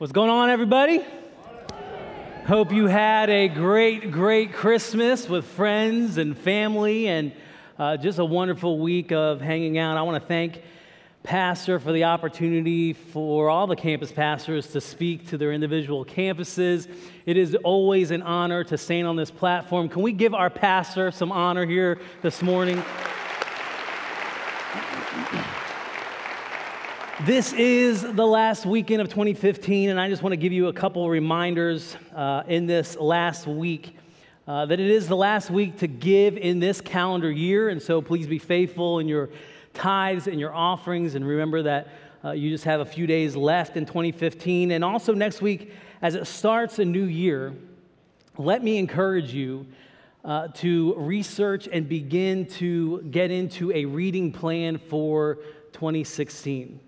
What's going on, everybody? Hope you had a great, great Christmas with friends and family and uh, just a wonderful week of hanging out. I want to thank Pastor for the opportunity for all the campus pastors to speak to their individual campuses. It is always an honor to stand on this platform. Can we give our pastor some honor here this morning? This is the last weekend of 2015, and I just want to give you a couple reminders uh, in this last week uh, that it is the last week to give in this calendar year. And so please be faithful in your tithes and your offerings, and remember that uh, you just have a few days left in 2015. And also next week, as it starts a new year, let me encourage you. Uh, to research and begin to get into a reading plan for 2016.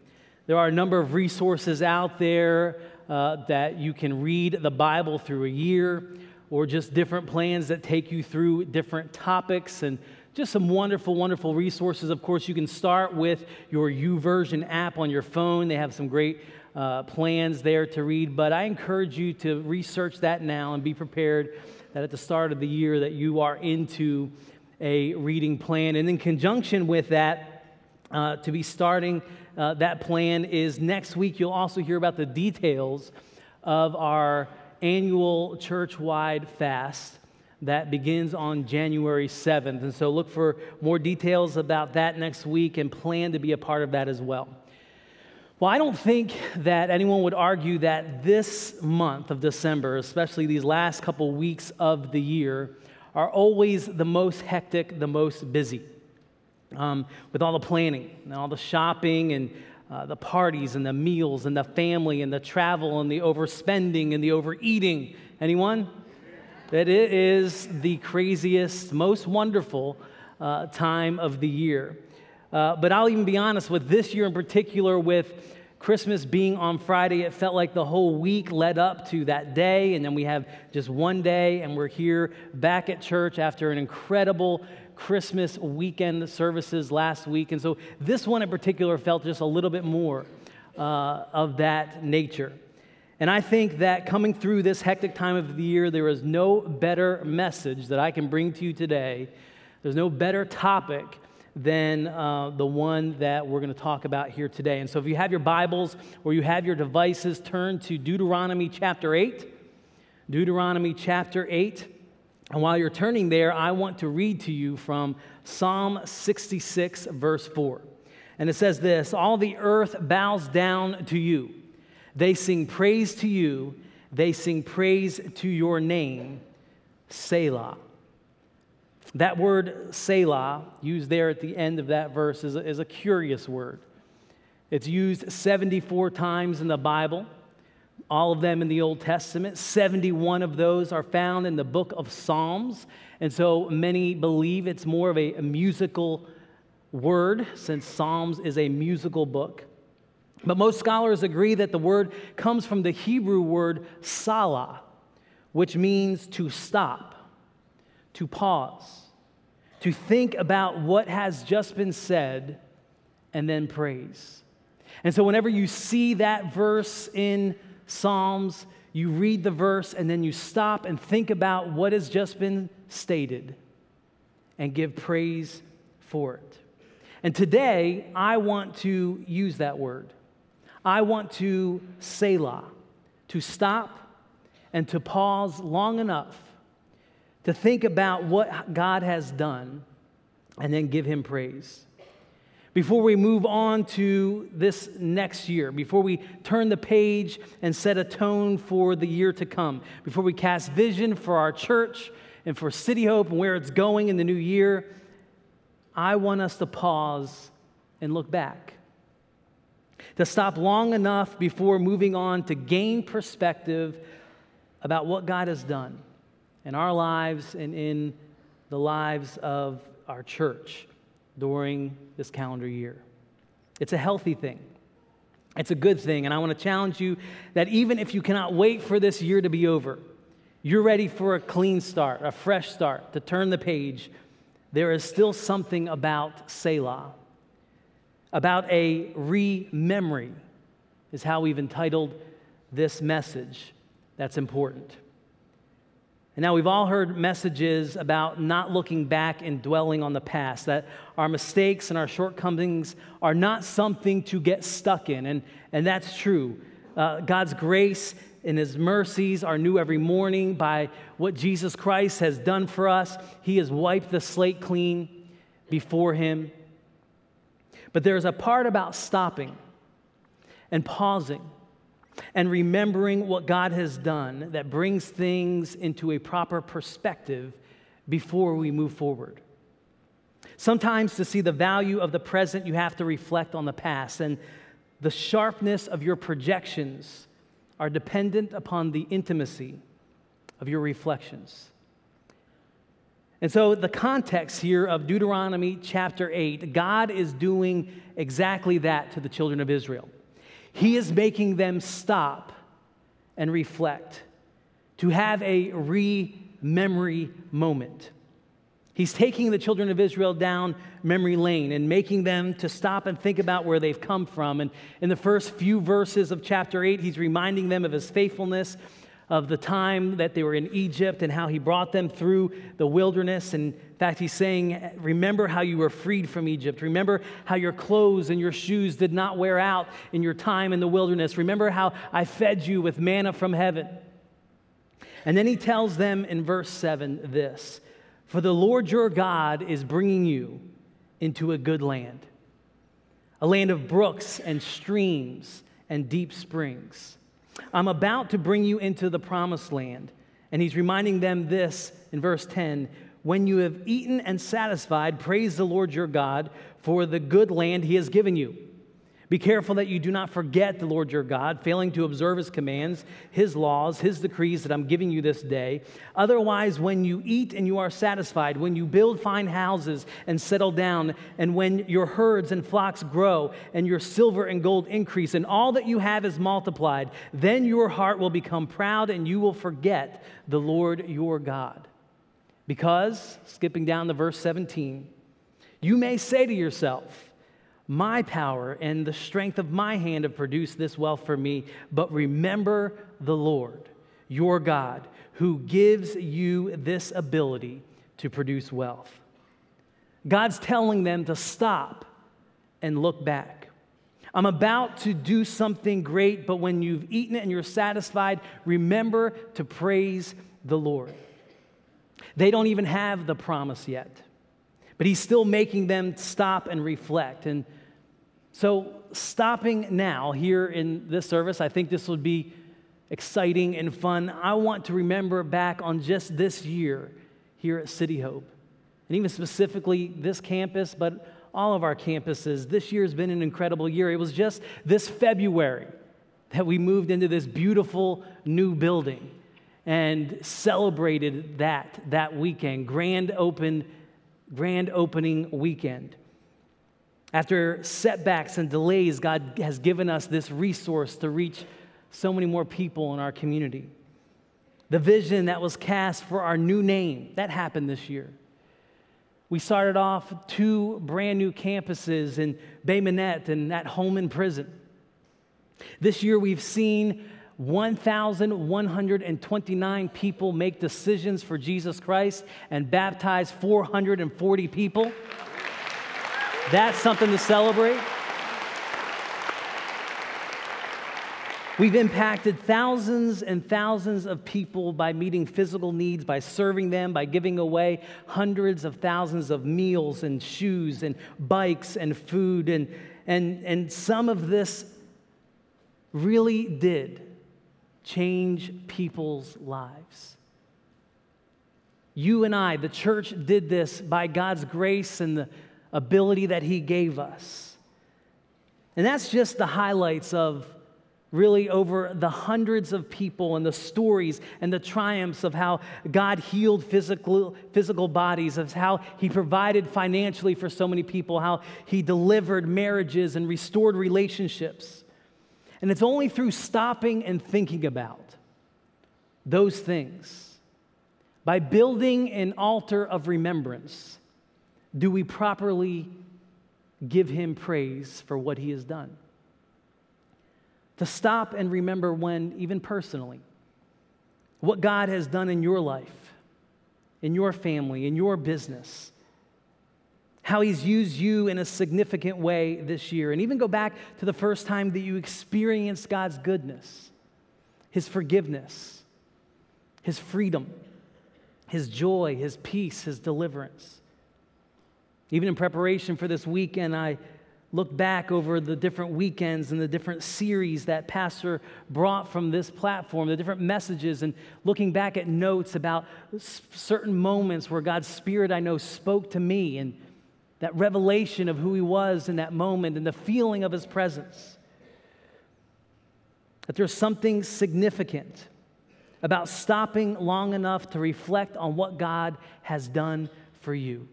There are a number of resources out there uh, that you can read the Bible through a year, or just different plans that take you through different topics, and just some wonderful, wonderful resources. Of course, you can start with your YouVersion app on your phone. They have some great uh, plans there to read, but I encourage you to research that now and be prepared that at the start of the year that you are into a reading plan. And in conjunction with that, uh, to be starting uh, that plan is next week. You'll also hear about the details of our annual church wide fast that begins on January 7th. And so look for more details about that next week and plan to be a part of that as well. Well, I don't think that anyone would argue that this month of December, especially these last couple weeks of the year, are always the most hectic, the most busy um, with all the planning and all the shopping and uh, the parties and the meals and the family and the travel and the overspending and the overeating. Anyone? That it is the craziest, most wonderful uh, time of the year. Uh, but I'll even be honest with this year in particular, with Christmas being on Friday, it felt like the whole week led up to that day. And then we have just one day, and we're here back at church after an incredible Christmas weekend services last week. And so this one in particular felt just a little bit more uh, of that nature. And I think that coming through this hectic time of the year, there is no better message that I can bring to you today. There's no better topic than uh, the one that we're going to talk about here today. And so if you have your Bibles or you have your devices, turn to Deuteronomy chapter 8. Deuteronomy chapter 8. And while you're turning there, I want to read to you from Psalm 66, verse 4. And it says this All the earth bows down to you. They sing praise to you. They sing praise to your name, Selah. That word Selah, used there at the end of that verse, is a, is a curious word. It's used 74 times in the Bible all of them in the Old Testament. 71 of those are found in the book of Psalms. And so many believe it's more of a, a musical word, since Psalms is a musical book. But most scholars agree that the word comes from the Hebrew word salah, which means to stop, to pause, to think about what has just been said, and then praise. And so, whenever you see that verse in Psalms, you read the verse and then you stop and think about what has just been stated and give praise for it. And today, I want to use that word. I want to Selah, to stop and to pause long enough to think about what God has done and then give Him praise before we move on to this next year, before we turn the page and set a tone for the year to come, before we cast vision for our church and for City Hope and where it's going in the new year, I want us to pause and look back. To stop long enough before moving on to gain perspective about what God has done in our lives and in the lives of our church during this calendar year. It's a healthy thing. It's a good thing. And I want to challenge you that even if you cannot wait for this year to be over, you're ready for a clean start, a fresh start, to turn the page. There is still something about Selah, about a rememory, is how we've entitled this message that's important. And now we've all heard messages about not looking back and dwelling on the past, that our mistakes and our shortcomings are not something to get stuck in. And, and that's true. Uh, God's grace and His mercies are new every morning by what Jesus Christ has done for us. He has wiped the slate clean before Him. But there's a part about stopping and pausing and remembering what God has done that brings things into a proper perspective before we move forward. Sometimes to see the value of the present, you have to reflect on the past, and the sharpness of your projections are dependent upon the intimacy of your reflections. And so, the context here of Deuteronomy chapter 8, God is doing exactly that to the children of Israel. He is making them stop and reflect, to have a re memory moment. He's taking the children of Israel down memory lane and making them to stop and think about where they've come from. And in the first few verses of chapter 8, he's reminding them of his faithfulness of the time that they were in Egypt and how he brought them through the wilderness. And in fact, he's saying, Remember how you were freed from Egypt. Remember how your clothes and your shoes did not wear out in your time in the wilderness. Remember how I fed you with manna from heaven. And then he tells them in verse 7 this For the Lord your God is bringing you into a good land, a land of brooks and streams and deep springs I'm about to bring you into the promised land. And he's reminding them this in verse 10 When you have eaten and satisfied, praise the Lord your God for the good land he has given you. Be careful that you do not forget the Lord your God, failing to observe his commands, his laws, his decrees that I'm giving you this day. Otherwise, when you eat and you are satisfied, when you build fine houses and settle down, and when your herds and flocks grow, and your silver and gold increase, and all that you have is multiplied, then your heart will become proud and you will forget the Lord your God. Because, skipping down to verse 17, you may say to yourself, my power and the strength of my hand have produced this wealth for me. But remember the Lord, your God, who gives you this ability to produce wealth. God's telling them to stop and look back. I'm about to do something great, but when you've eaten it and you're satisfied, remember to praise the Lord. They don't even have the promise yet. But he's still making them stop and reflect. And so, stopping now here in this service, I think this would be exciting and fun. I want to remember back on just this year here at City Hope, and even specifically this campus, but all of our campuses. This year has been an incredible year. It was just this February that we moved into this beautiful new building and celebrated that that weekend, grand open grand opening weekend. After setbacks and delays, God has given us this resource to reach so many more people in our community. The vision that was cast for our new name, that happened this year. We started off two brand new campuses in Bay Minette and at home in Prison. This year, we've seen 1,129 people make decisions for Jesus Christ and baptize 440 people. That's something to celebrate. We've impacted thousands and thousands of people by meeting physical needs, by serving them, by giving away hundreds of thousands of meals and shoes and bikes and food. And, and, and some of this really did change people's lives. You and I, the church, did this by God's grace and the ability that He gave us. And that's just the highlights of really over the hundreds of people and the stories and the triumphs of how God healed physical, physical bodies, of how He provided financially for so many people, how He delivered marriages and restored relationships. And it's only through stopping and thinking about those things, by building an altar of remembrance, do we properly give him praise for what he has done? to stop and remember when, even personally, what God has done in your life, in your family, in your business, how He's used you in a significant way this year, and even go back to the first time that you experienced God's goodness, His forgiveness, His freedom, His joy, His peace, His deliverance. Even in preparation for this weekend, I look back over the different weekends and the different series that Pastor brought from this platform, the different messages, and looking back at notes about certain moments where God's Spirit, I know, spoke to me and that revelation of who He was in that moment and the feeling of His presence. That there's something significant about stopping long enough to reflect on what God has done for you.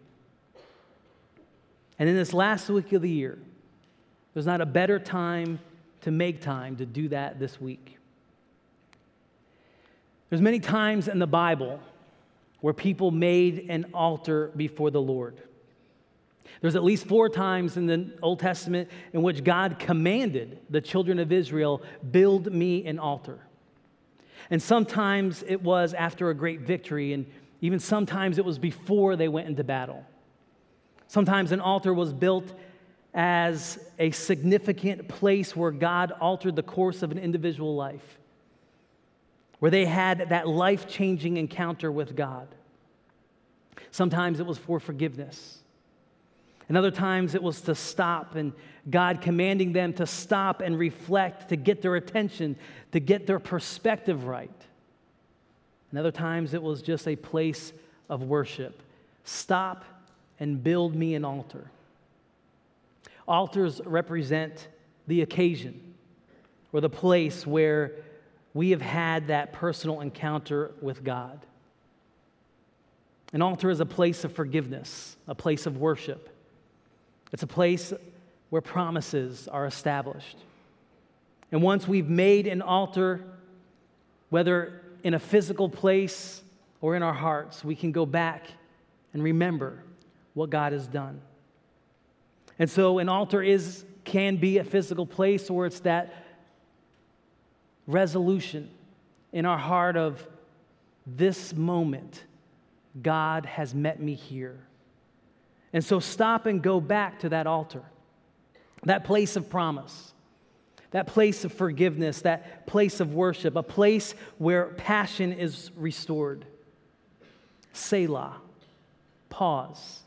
And in this last week of the year, there's not a better time to make time to do that this week. There's many times in the Bible where people made an altar before the Lord. There's at least four times in the Old Testament in which God commanded the children of Israel, build me an altar. And sometimes it was after a great victory, and even sometimes it was before they went into battle. Sometimes an altar was built as a significant place where God altered the course of an individual life, where they had that life changing encounter with God. Sometimes it was for forgiveness. And other times it was to stop and God commanding them to stop and reflect, to get their attention, to get their perspective right. And other times it was just a place of worship. Stop and build me an altar. Altars represent the occasion or the place where we have had that personal encounter with God. An altar is a place of forgiveness, a place of worship. It's a place where promises are established. And once we've made an altar, whether in a physical place or in our hearts, we can go back and remember what God has done. And so an altar is can be a physical place or it's that resolution in our heart of this moment God has met me here. And so stop and go back to that altar. That place of promise. That place of forgiveness, that place of worship, a place where passion is restored. Selah. Pause.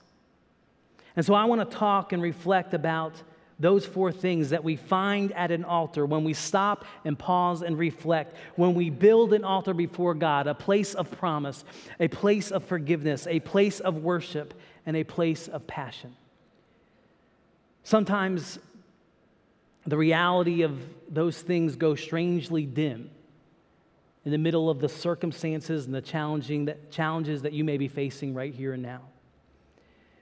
And so I want to talk and reflect about those four things that we find at an altar when we stop and pause and reflect, when we build an altar before God, a place of promise, a place of forgiveness, a place of worship, and a place of passion. Sometimes the reality of those things go strangely dim in the middle of the circumstances and the challenging that, challenges that you may be facing right here and now.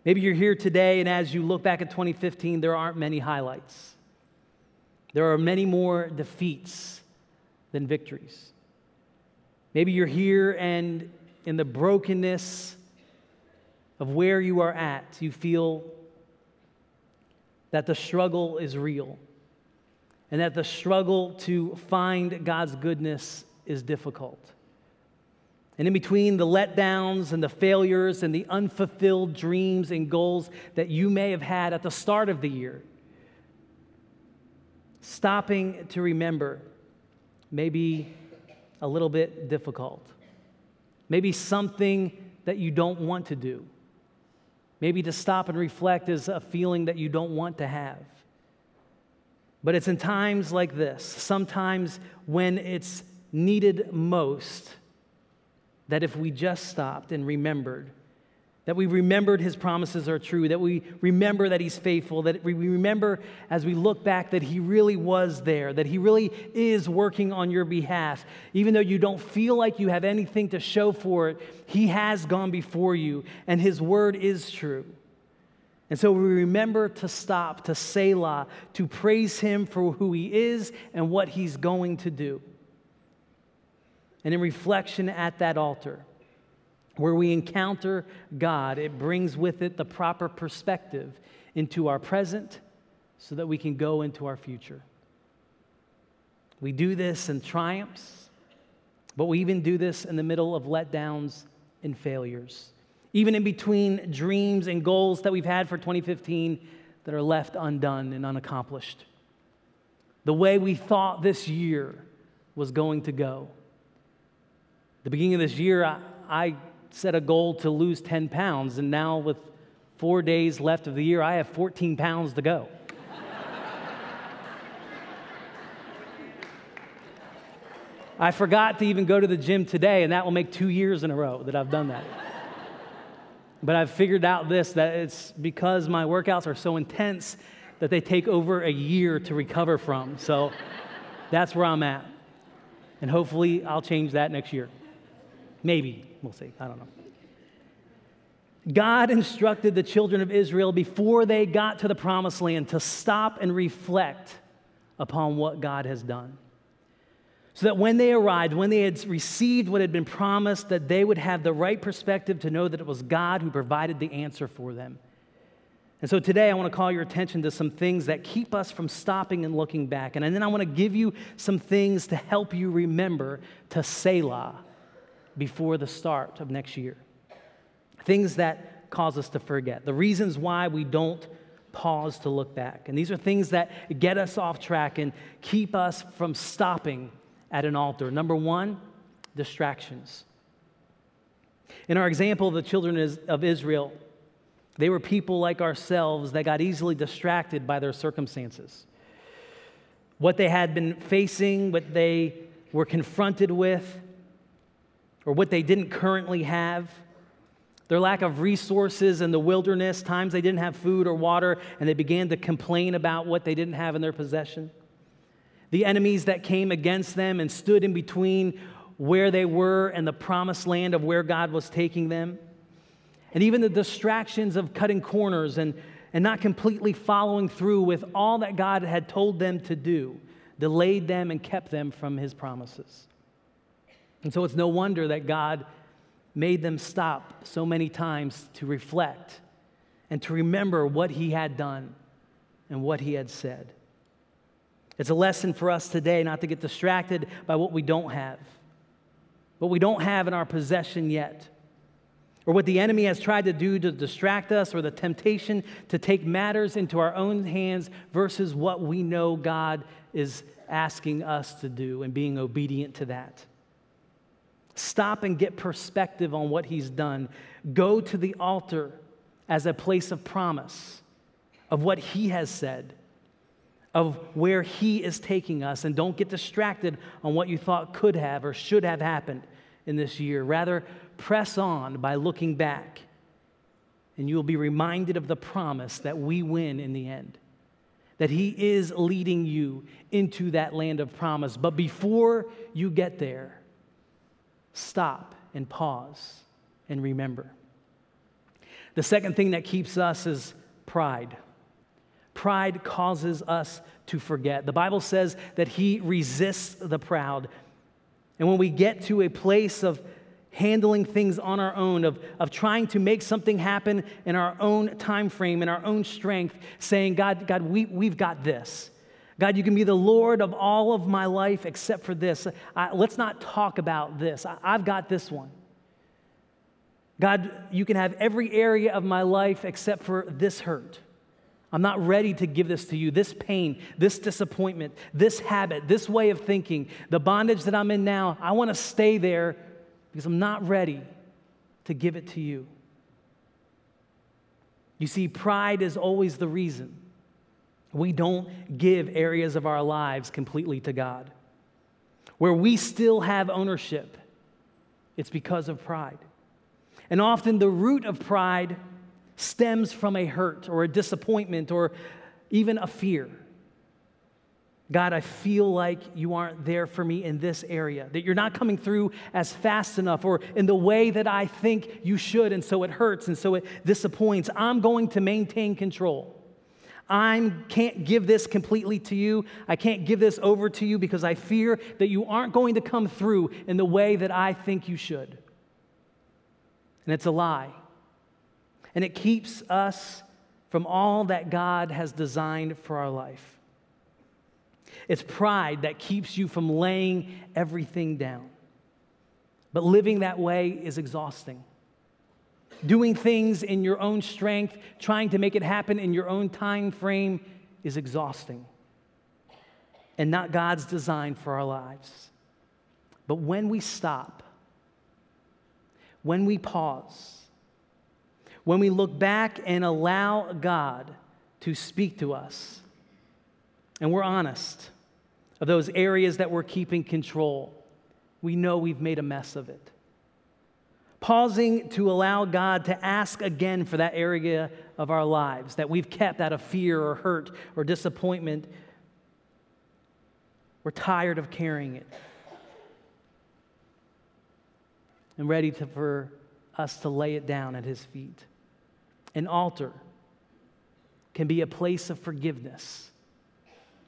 Maybe you're here today, and as you look back at 2015, there aren't many highlights. There are many more defeats than victories. Maybe you're here, and in the brokenness of where you are at, you feel that the struggle is real and that the struggle to find God's goodness is difficult. And in between the letdowns and the failures and the unfulfilled dreams and goals that you may have had at the start of the year, stopping to remember may be a little bit difficult. Maybe something that you don't want to do. Maybe to stop and reflect is a feeling that you don't want to have. But it's in times like this, sometimes when it's needed most, that if we just stopped and remembered, that we remembered his promises are true, that we remember that he's faithful, that we remember as we look back that he really was there, that he really is working on your behalf. Even though you don't feel like you have anything to show for it, he has gone before you, and his word is true. And so we remember to stop, to Selah, to praise him for who he is and what he's going to do and in reflection at that altar, where we encounter God, it brings with it the proper perspective into our present so that we can go into our future. We do this in triumphs, but we even do this in the middle of letdowns and failures. Even in between dreams and goals that we've had for 2015 that are left undone and unaccomplished. The way we thought this year was going to go. The beginning of this year, I, I set a goal to lose 10 pounds, and now with four days left of the year, I have 14 pounds to go. I forgot to even go to the gym today, and that will make two years in a row that I've done that. but I've figured out this that it's because my workouts are so intense that they take over a year to recover from. So that's where I'm at. And hopefully, I'll change that next year. Maybe. We'll see. I don't know. God instructed the children of Israel before they got to the promised land to stop and reflect upon what God has done. So that when they arrived, when they had received what had been promised, that they would have the right perspective to know that it was God who provided the answer for them. And so today I want to call your attention to some things that keep us from stopping and looking back. And then I want to give you some things to help you remember to Selah before the start of next year. Things that cause us to forget, the reasons why we don't pause to look back. And these are things that get us off track and keep us from stopping at an altar. Number one, distractions. In our example of the children of Israel, they were people like ourselves that got easily distracted by their circumstances. What they had been facing, what they were confronted with, or what they didn't currently have, their lack of resources in the wilderness, times they didn't have food or water, and they began to complain about what they didn't have in their possession. The enemies that came against them and stood in between where they were and the promised land of where God was taking them. And even the distractions of cutting corners and, and not completely following through with all that God had told them to do delayed them and kept them from his promises. And so it's no wonder that God made them stop so many times to reflect and to remember what He had done and what He had said. It's a lesson for us today not to get distracted by what we don't have, what we don't have in our possession yet, or what the enemy has tried to do to distract us, or the temptation to take matters into our own hands versus what we know God is asking us to do and being obedient to that. Stop and get perspective on what he's done. Go to the altar as a place of promise of what he has said, of where he is taking us, and don't get distracted on what you thought could have or should have happened in this year. Rather, press on by looking back, and you will be reminded of the promise that we win in the end. That he is leading you into that land of promise. But before you get there, stop and pause and remember. The second thing that keeps us is pride. Pride causes us to forget. The Bible says that He resists the proud. And when we get to a place of handling things on our own, of, of trying to make something happen in our own time frame, in our own strength, saying, God, God, we, we've got this. God, you can be the Lord of all of my life except for this. I, let's not talk about this. I, I've got this one. God, you can have every area of my life except for this hurt. I'm not ready to give this to you. This pain, this disappointment, this habit, this way of thinking, the bondage that I'm in now, I want to stay there because I'm not ready to give it to you. You see, pride is always the reason we don't give areas of our lives completely to God. Where we still have ownership, it's because of pride. And often the root of pride stems from a hurt or a disappointment or even a fear. God, I feel like you aren't there for me in this area, that you're not coming through as fast enough or in the way that I think you should, and so it hurts and so it disappoints. I'm going to maintain control. I can't give this completely to you. I can't give this over to you because I fear that you aren't going to come through in the way that I think you should. And it's a lie. And it keeps us from all that God has designed for our life. It's pride that keeps you from laying everything down. But living that way is exhausting. Doing things in your own strength, trying to make it happen in your own time frame is exhausting and not God's design for our lives. But when we stop, when we pause, when we look back and allow God to speak to us, and we're honest of those areas that we're keeping control, we know we've made a mess of it. Pausing to allow God to ask again for that area of our lives that we've kept out of fear or hurt or disappointment. We're tired of carrying it and ready to, for us to lay it down at His feet. An altar can be a place of forgiveness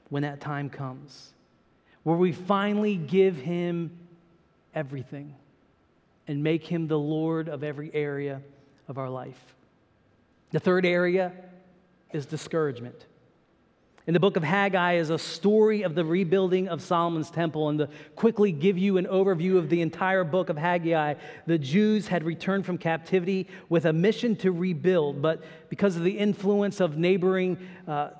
when that time comes, where we finally give Him everything and make him the Lord of every area of our life. The third area is discouragement. In the book of Haggai is a story of the rebuilding of Solomon's temple. And to quickly give you an overview of the entire book of Haggai, the Jews had returned from captivity with a mission to rebuild. But because of the influence of neighboring uh,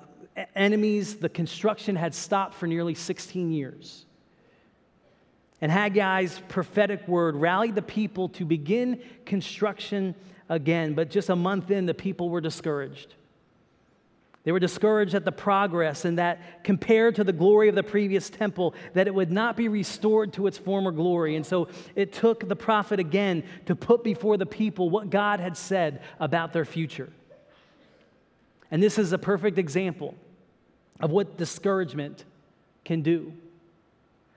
enemies, the construction had stopped for nearly 16 years. And Haggai's prophetic word rallied the people to begin construction again. But just a month in, the people were discouraged. They were discouraged at the progress and that compared to the glory of the previous temple, that it would not be restored to its former glory. And so it took the prophet again to put before the people what God had said about their future. And this is a perfect example of what discouragement can do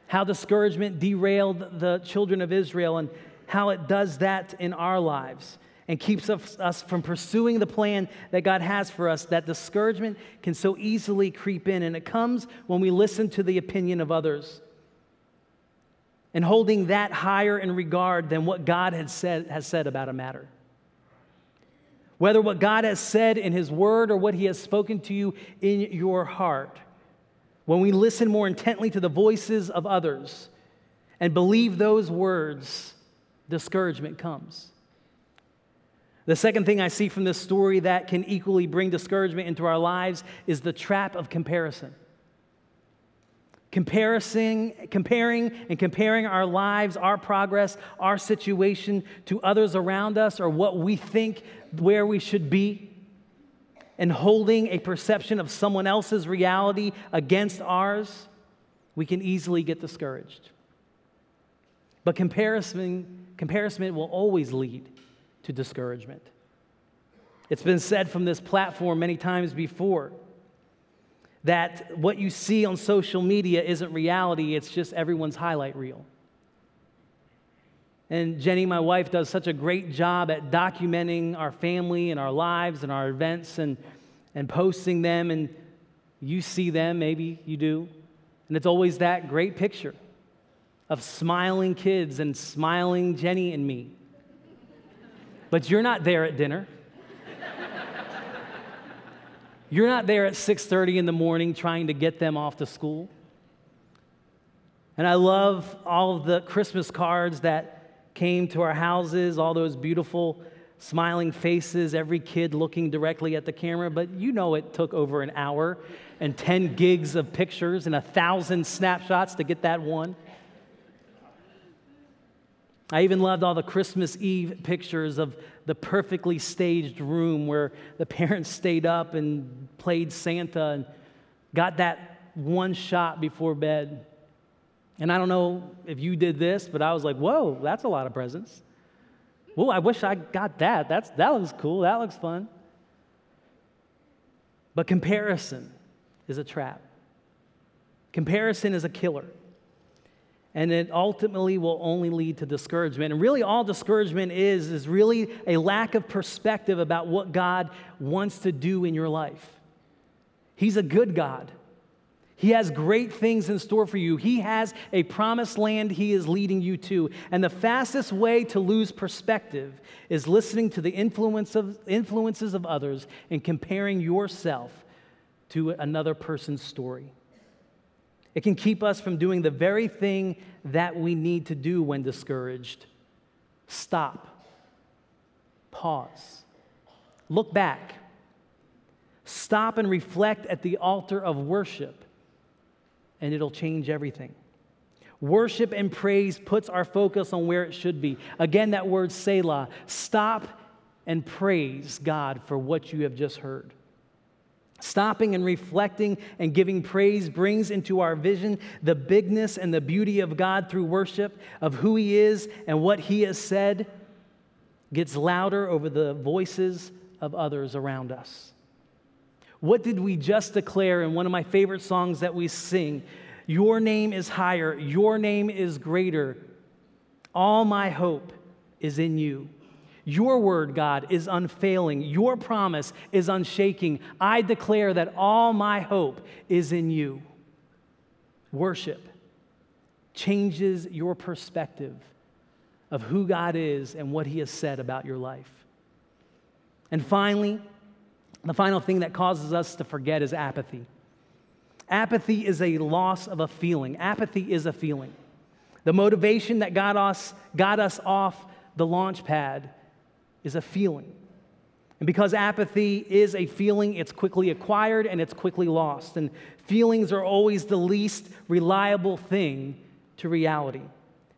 how discouragement derailed the children of Israel and how it does that in our lives and keeps us, from pursuing the plan that God has for us, that discouragement can so easily creep in. And it comes when we listen to the opinion of others and holding that higher in regard than what God has said, has said about a matter. Whether what God has said in His Word or what He has spoken to you in your heart when we listen more intently to the voices of others and believe those words, discouragement comes. The second thing I see from this story that can equally bring discouragement into our lives is the trap of comparison. Comparison, comparing and comparing our lives, our progress, our situation to others around us or what we think where we should be and holding a perception of someone else's reality against ours, we can easily get discouraged. But comparison, comparison will always lead to discouragement. It's been said from this platform many times before that what you see on social media isn't reality, it's just everyone's highlight reel. And Jenny, my wife, does such a great job at documenting our family and our lives and our events and, and posting them. And you see them, maybe you do. And it's always that great picture of smiling kids and smiling Jenny and me. But you're not there at dinner. You're not there at 6:30 in the morning trying to get them off to school. And I love all of the Christmas cards that came to our houses, all those beautiful smiling faces, every kid looking directly at the camera, but you know it took over an hour and 10 gigs of pictures and a thousand snapshots to get that one. I even loved all the Christmas Eve pictures of the perfectly staged room where the parents stayed up and played Santa and got that one shot before bed. And I don't know if you did this, but I was like, whoa, that's a lot of presents. Well, I wish I got that. That's, that looks cool. That looks fun. But comparison is a trap. Comparison is a killer. And it ultimately will only lead to discouragement. And really, all discouragement is, is really a lack of perspective about what God wants to do in your life. He's a good God. He has great things in store for you. He has a promised land he is leading you to. And the fastest way to lose perspective is listening to the influence of, influences of others and comparing yourself to another person's story. It can keep us from doing the very thing that we need to do when discouraged. Stop. Pause. Look back. Stop and reflect at the altar of worship, and it'll change everything. Worship and praise puts our focus on where it should be. Again, that word Selah. Stop and praise God for what you have just heard. Stopping and reflecting and giving praise brings into our vision the bigness and the beauty of God through worship, of who He is and what He has said, gets louder over the voices of others around us. What did we just declare in one of my favorite songs that we sing? Your name is higher, your name is greater. All my hope is in you. Your word, God, is unfailing. Your promise is unshaking. I declare that all my hope is in you. Worship changes your perspective of who God is and what He has said about your life. And finally, the final thing that causes us to forget is apathy. Apathy is a loss of a feeling. Apathy is a feeling. The motivation that got us, got us off the launch pad is a feeling. And because apathy is a feeling, it's quickly acquired and it's quickly lost. And feelings are always the least reliable thing to reality.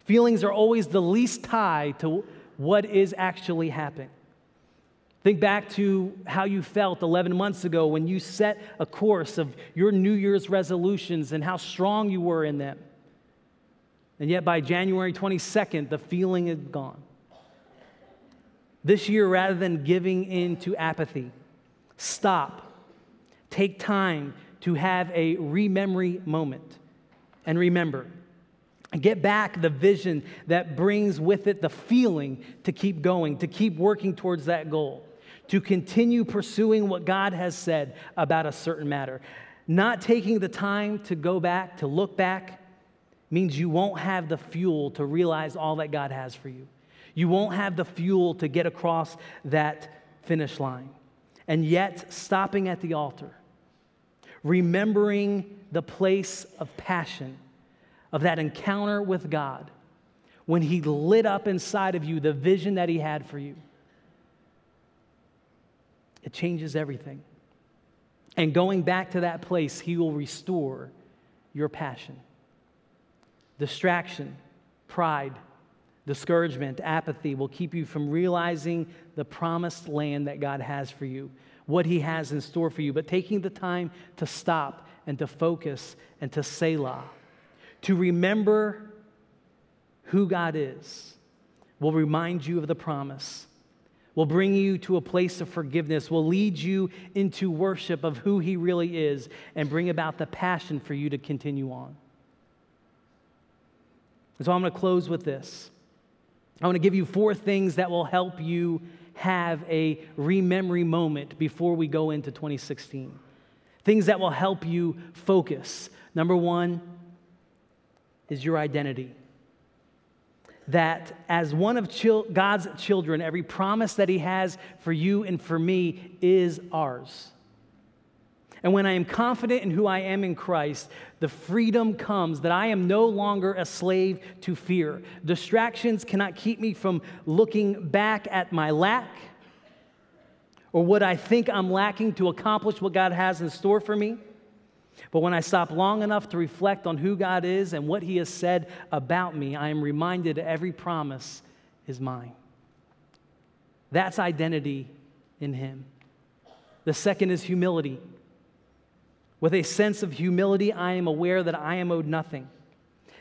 Feelings are always the least tied to what is actually happening. Think back to how you felt 11 months ago when you set a course of your New Year's resolutions and how strong you were in them. And yet by January 22nd, the feeling is gone. This year, rather than giving in to apathy, stop. Take time to have a rememory moment. And remember, get back the vision that brings with it the feeling to keep going, to keep working towards that goal, to continue pursuing what God has said about a certain matter. Not taking the time to go back, to look back, means you won't have the fuel to realize all that God has for you. You won't have the fuel to get across that finish line. And yet, stopping at the altar, remembering the place of passion, of that encounter with God, when He lit up inside of you the vision that He had for you, it changes everything. And going back to that place, He will restore your passion. Distraction, pride, discouragement, apathy will keep you from realizing the promised land that God has for you, what He has in store for you. But taking the time to stop and to focus and to Selah, to remember who God is, will remind you of the promise, will bring you to a place of forgiveness, will lead you into worship of who He really is, and bring about the passion for you to continue on. And so I'm going to close with this. I want to give you four things that will help you have a rememory moment before we go into 2016. Things that will help you focus. Number one is your identity. That as one of God's children, every promise that He has for you and for me is ours. And when I am confident in who I am in Christ, the freedom comes that I am no longer a slave to fear. Distractions cannot keep me from looking back at my lack or what I think I'm lacking to accomplish what God has in store for me. But when I stop long enough to reflect on who God is and what He has said about me, I am reminded every promise is mine. That's identity in Him. The second is humility. With a sense of humility, I am aware that I am owed nothing,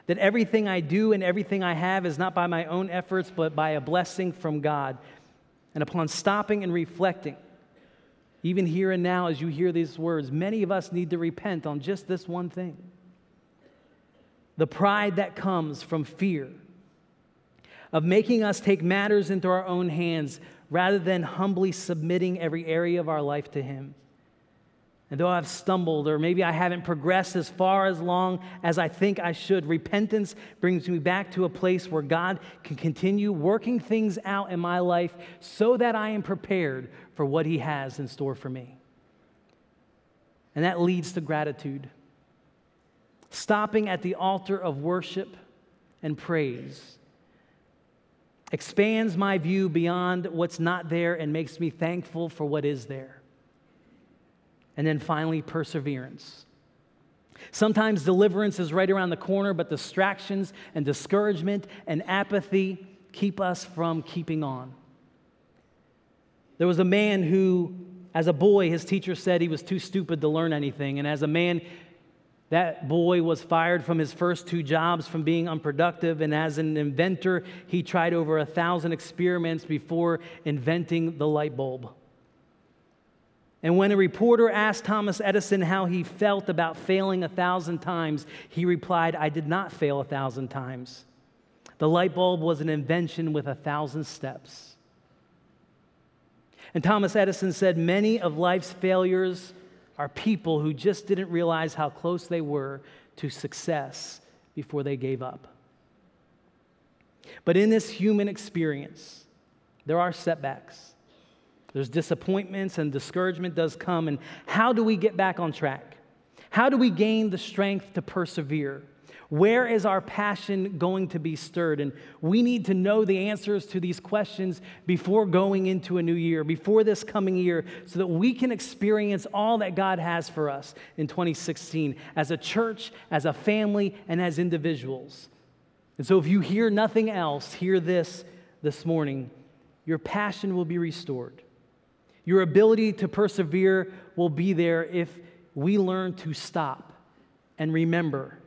that everything I do and everything I have is not by my own efforts, but by a blessing from God. And upon stopping and reflecting, even here and now, as you hear these words, many of us need to repent on just this one thing the pride that comes from fear of making us take matters into our own hands rather than humbly submitting every area of our life to Him. And though I've stumbled, or maybe I haven't progressed as far as long as I think I should, repentance brings me back to a place where God can continue working things out in my life so that I am prepared for what He has in store for me. And that leads to gratitude. stopping at the altar of worship and praise expands my view beyond what's not there and makes me thankful for what is there. And then finally, perseverance. Sometimes deliverance is right around the corner, but distractions and discouragement and apathy keep us from keeping on. There was a man who, as a boy, his teacher said he was too stupid to learn anything. And as a man, that boy was fired from his first two jobs from being unproductive. And as an inventor, he tried over a thousand experiments before inventing the light bulb. And when a reporter asked Thomas Edison how he felt about failing a thousand times, he replied, I did not fail a thousand times. The light bulb was an invention with a thousand steps. And Thomas Edison said, Many of life's failures are people who just didn't realize how close they were to success before they gave up. But in this human experience, there are setbacks. There's disappointments and discouragement does come. And how do we get back on track? How do we gain the strength to persevere? Where is our passion going to be stirred? And we need to know the answers to these questions before going into a new year, before this coming year, so that we can experience all that God has for us in 2016 as a church, as a family, and as individuals. And so, if you hear nothing else, hear this this morning your passion will be restored. Your ability to persevere will be there if we learn to stop and remember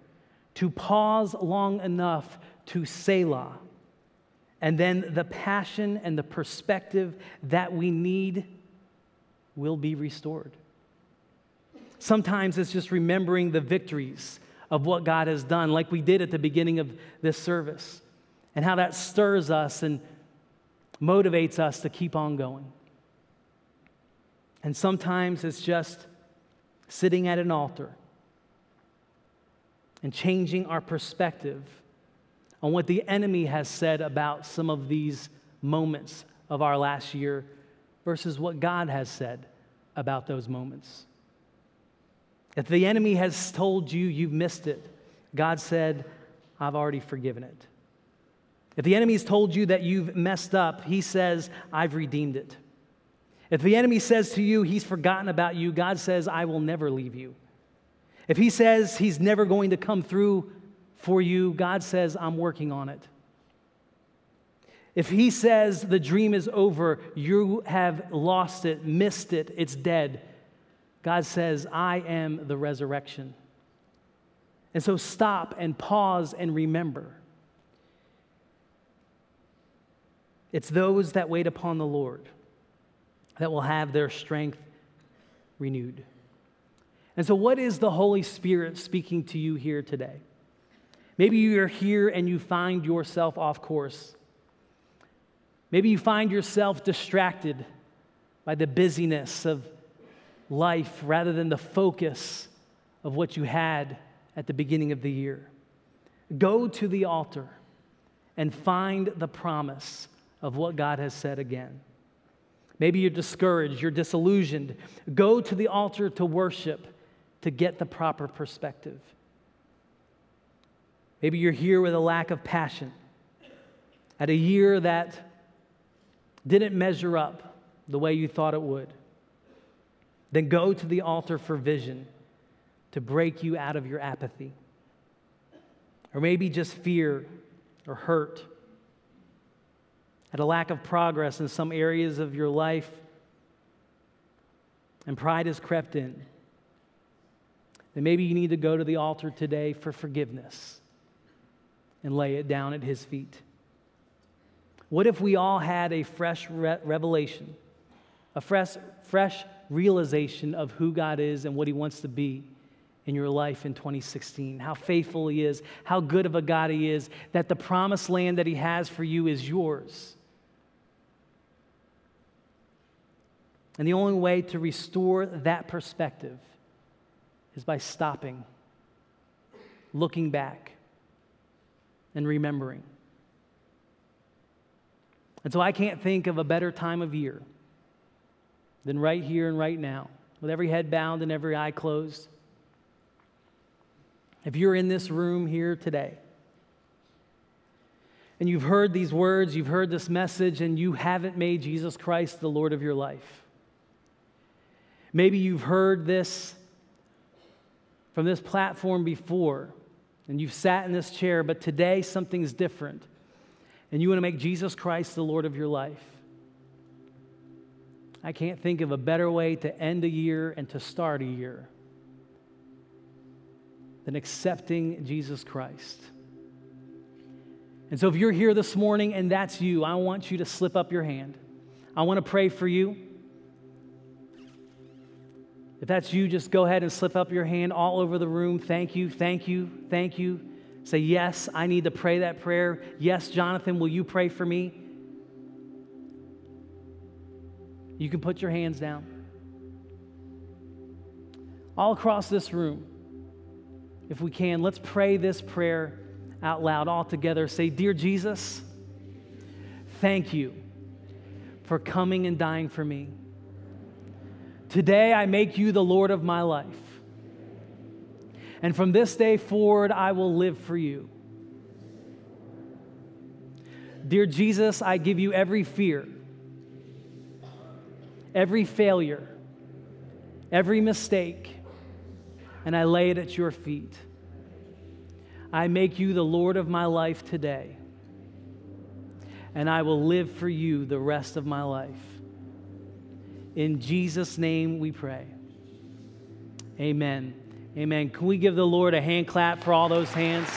to pause long enough to Selah. And then the passion and the perspective that we need will be restored. Sometimes it's just remembering the victories of what God has done, like we did at the beginning of this service, and how that stirs us and motivates us to keep on going. And sometimes it's just sitting at an altar and changing our perspective on what the enemy has said about some of these moments of our last year versus what God has said about those moments. If the enemy has told you you've missed it, God said, I've already forgiven it. If the enemy has told you that you've messed up, he says, I've redeemed it. If the enemy says to you he's forgotten about you, God says, I will never leave you. If he says he's never going to come through for you, God says, I'm working on it. If he says the dream is over, you have lost it, missed it, it's dead, God says, I am the resurrection. And so stop and pause and remember. It's those that wait upon the Lord that will have their strength renewed. And so, what is the Holy Spirit speaking to you here today? Maybe you're here and you find yourself off course. Maybe you find yourself distracted by the busyness of life rather than the focus of what you had at the beginning of the year. Go to the altar and find the promise of what God has said again. Maybe you're discouraged, you're disillusioned. Go to the altar to worship to get the proper perspective. Maybe you're here with a lack of passion at a year that didn't measure up the way you thought it would. Then go to the altar for vision to break you out of your apathy. Or maybe just fear or hurt at a lack of progress in some areas of your life, and pride has crept in then maybe you need to go to the altar today for forgiveness and lay it down at His feet. What if we all had a fresh re- revelation, a fresh, fresh realization of who God is and what He wants to be in your life in 2016? How faithful He is, how good of a God He is, that the promised land that He has for you is yours. And the only way to restore that perspective is by stopping, looking back, and remembering. And so I can't think of a better time of year than right here and right now, with every head bowed and every eye closed, If you're in this room here today, and you've heard these words, you've heard this message, and you haven't made Jesus Christ the Lord of your life. Maybe you've heard this from this platform before, and you've sat in this chair, but today something's different, and you want to make Jesus Christ the Lord of your life. I can't think of a better way to end a year and to start a year than accepting Jesus Christ. And so, if you're here this morning and that's you, I want you to slip up your hand. I want to pray for you. If that's you, just go ahead and slip up your hand all over the room. Thank you, thank you, thank you. Say, Yes, I need to pray that prayer. Yes, Jonathan, will you pray for me? You can put your hands down. All across this room, if we can, let's pray this prayer out loud all together. Say, Dear Jesus, thank you for coming and dying for me. Today I make you the Lord of my life. And from this day forward, I will live for you. Dear Jesus, I give you every fear, every failure, every mistake, and I lay it at your feet. I make you the Lord of my life today, and I will live for you the rest of my life. In Jesus' name we pray. Amen. Amen. Can we give the Lord a hand clap for all those hands?